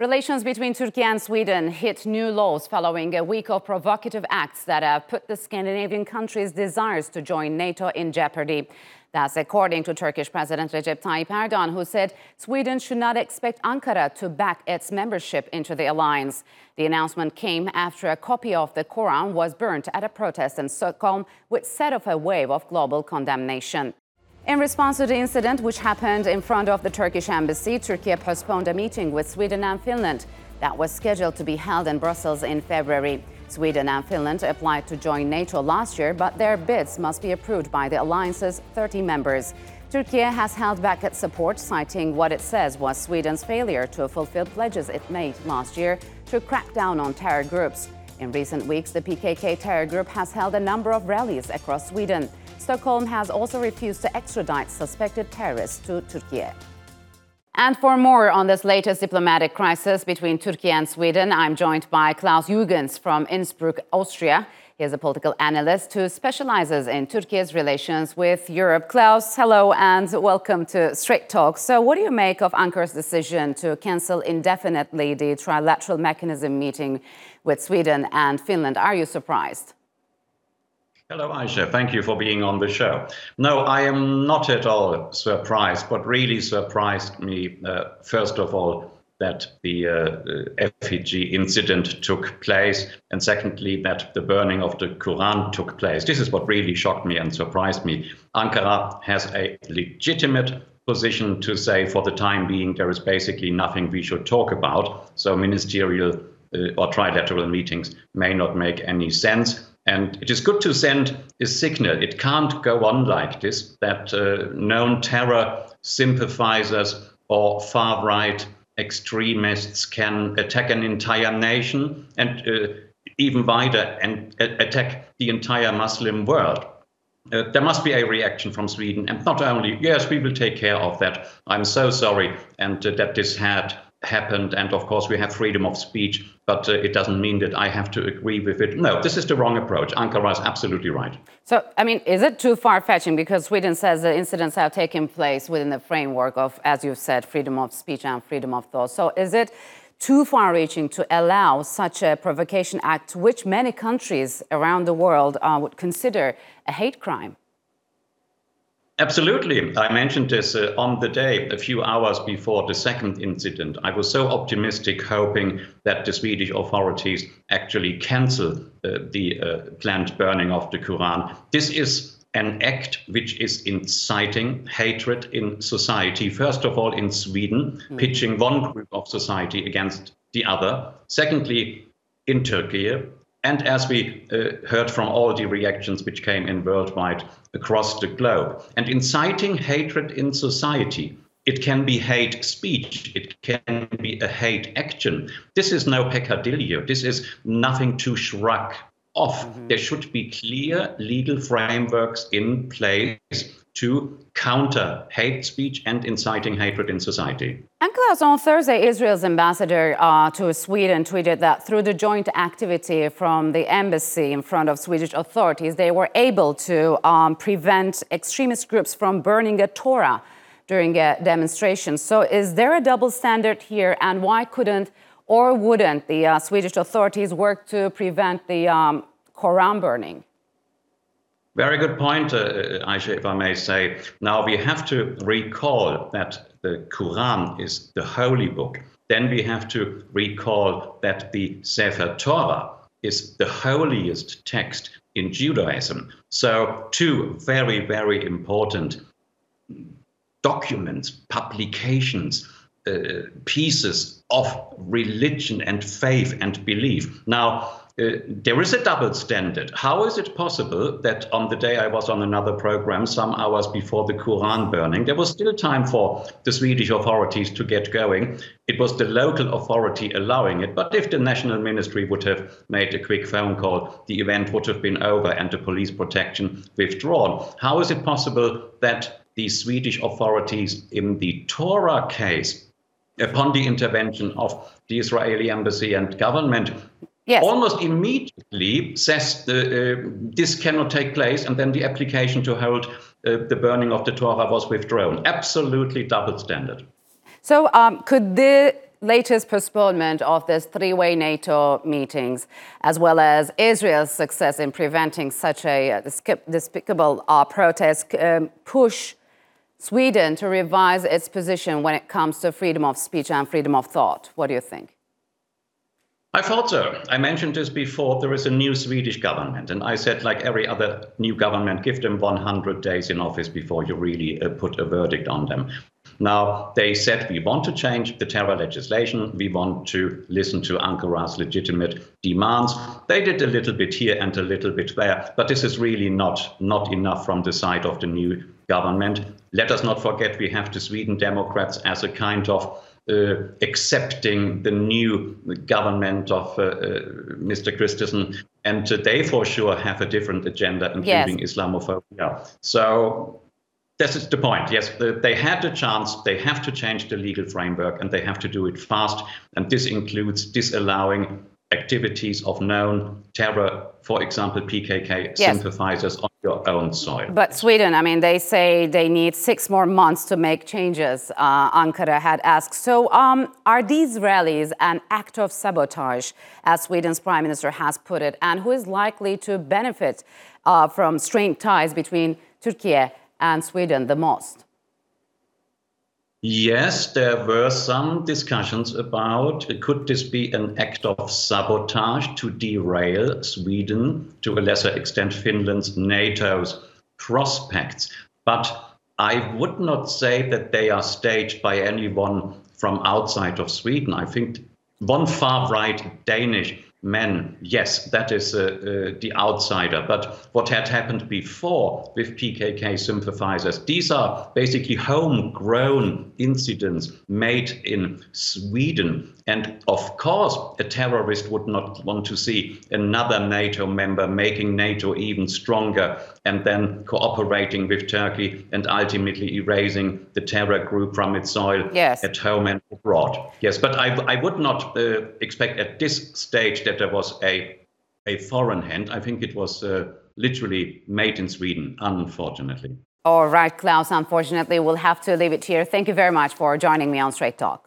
Relations between Turkey and Sweden hit new lows following a week of provocative acts that have put the Scandinavian countries' desires to join NATO in jeopardy. That's according to Turkish President Recep Tayyip Erdogan, who said Sweden should not expect Ankara to back its membership into the alliance. The announcement came after a copy of the Quran was burnt at a protest in Stockholm, which set off a wave of global condemnation. In response to the incident, which happened in front of the Turkish embassy, Turkey postponed a meeting with Sweden and Finland that was scheduled to be held in Brussels in February. Sweden and Finland applied to join NATO last year, but their bids must be approved by the alliance's 30 members. Turkey has held back its support, citing what it says was Sweden's failure to fulfill pledges it made last year to crack down on terror groups. In recent weeks, the PKK terror group has held a number of rallies across Sweden. Stockholm has also refused to extradite suspected terrorists to Turkey. And for more on this latest diplomatic crisis between Turkey and Sweden, I'm joined by Klaus Jürgens from Innsbruck, Austria. He is a political analyst who specializes in Turkey's relations with Europe. Klaus, hello and welcome to Straight Talk. So, what do you make of Ankara's decision to cancel indefinitely the trilateral mechanism meeting with Sweden and Finland? Are you surprised? Hello, Aisha. Thank you for being on the show. No, I am not at all surprised. What really surprised me, uh, first of all, that the uh, incident took place, and secondly, that the burning of the Quran took place. This is what really shocked me and surprised me. Ankara has a legitimate position to say, for the time being, there is basically nothing we should talk about. So, ministerial uh, or trilateral meetings may not make any sense. And it is good to send a signal. It can't go on like this that uh, known terror sympathizers or far right extremists can attack an entire nation and uh, even wider and uh, attack the entire Muslim world. Uh, there must be a reaction from Sweden, and not only, yes, we will take care of that. I'm so sorry, and uh, that this had happened. And of course, we have freedom of speech, but uh, it doesn't mean that I have to agree with it. No, this is the wrong approach. Ankara is absolutely right. So, I mean, is it too far fetching? Because Sweden says the incidents have taken place within the framework of, as you've said, freedom of speech and freedom of thought. So, is it too far reaching to allow such a provocation act, which many countries around the world uh, would consider a hate crime? Absolutely. I mentioned this uh, on the day, a few hours before the second incident. I was so optimistic, hoping that the Swedish authorities actually cancel uh, the uh, planned burning of the Quran. This is an act which is inciting hatred in society. First of all, in Sweden, mm. pitching one group of society against the other. Secondly, in Turkey, and as we uh, heard from all the reactions which came in worldwide across the globe, and inciting hatred in society. It can be hate speech. It can be a hate action. This is no peccadillo. This is nothing to shrug off. Mm-hmm. There should be clear legal frameworks in place to counter hate speech and inciting hatred in society. And Klaus, on Thursday, Israel's ambassador uh, to Sweden tweeted that through the joint activity from the embassy in front of Swedish authorities, they were able to um, prevent extremist groups from burning a Torah during a demonstration. So, is there a double standard here, and why couldn't or wouldn't the uh, Swedish authorities work to prevent the um, Quran burning? Very good point, uh, Aisha, if I may say. Now, we have to recall that the Quran is the holy book. Then we have to recall that the Sefer Torah is the holiest text in Judaism. So, two very, very important documents, publications, uh, pieces of religion and faith and belief. Now, uh, there is a double standard. How is it possible that on the day I was on another program, some hours before the Quran burning, there was still time for the Swedish authorities to get going? It was the local authority allowing it. But if the national ministry would have made a quick phone call, the event would have been over and the police protection withdrawn. How is it possible that the Swedish authorities in the Torah case upon the intervention of the Israeli embassy and government, yes. almost immediately says the, uh, this cannot take place, and then the application to hold uh, the burning of the Torah was withdrawn. Absolutely double standard. So, um, could the latest postponement of this three way NATO meetings, as well as Israel's success in preventing such a uh, despicable uh, protest, um, push Sweden to revise its position when it comes to freedom of speech and freedom of thought. What do you think? I thought so. I mentioned this before. There is a new Swedish government, and I said, like every other new government, give them 100 days in office before you really uh, put a verdict on them. Now, they said we want to change the terror legislation. We want to listen to Ankara's legitimate demands. They did a little bit here and a little bit there, but this is really not, not enough from the side of the new government. Let us not forget we have the Sweden Democrats as a kind of uh, accepting the new government of uh, uh, Mr. Kristersson, and they for sure have a different agenda, including yes. Islamophobia. So this is the point. Yes, they had the chance. They have to change the legal framework, and they have to do it fast. And this includes disallowing activities of known terror, for example, PKK yes. sympathizers on your own soil. But Sweden, I mean, they say they need six more months to make changes, uh, Ankara had asked. So um, are these rallies an act of sabotage, as Sweden's prime minister has put it, and who is likely to benefit uh, from strained ties between Turkey and Sweden the most? Yes, there were some discussions about could this be an act of sabotage to derail Sweden, to a lesser extent Finland's NATO's prospects. But I would not say that they are staged by anyone from outside of Sweden. I think one far right Danish men, yes, that is uh, uh, the outsider. But what had happened before with PKK sympathizers, these are basically homegrown incidents made in Sweden. And of course, a terrorist would not want to see another NATO member making NATO even stronger and then cooperating with Turkey and ultimately erasing the terror group from its soil yes. at home and abroad. Yes, but I, I would not uh, expect at this stage that there was a, a foreign hand. I think it was uh, literally made in Sweden, unfortunately. All right, Klaus, unfortunately, we'll have to leave it here. Thank you very much for joining me on Straight Talk.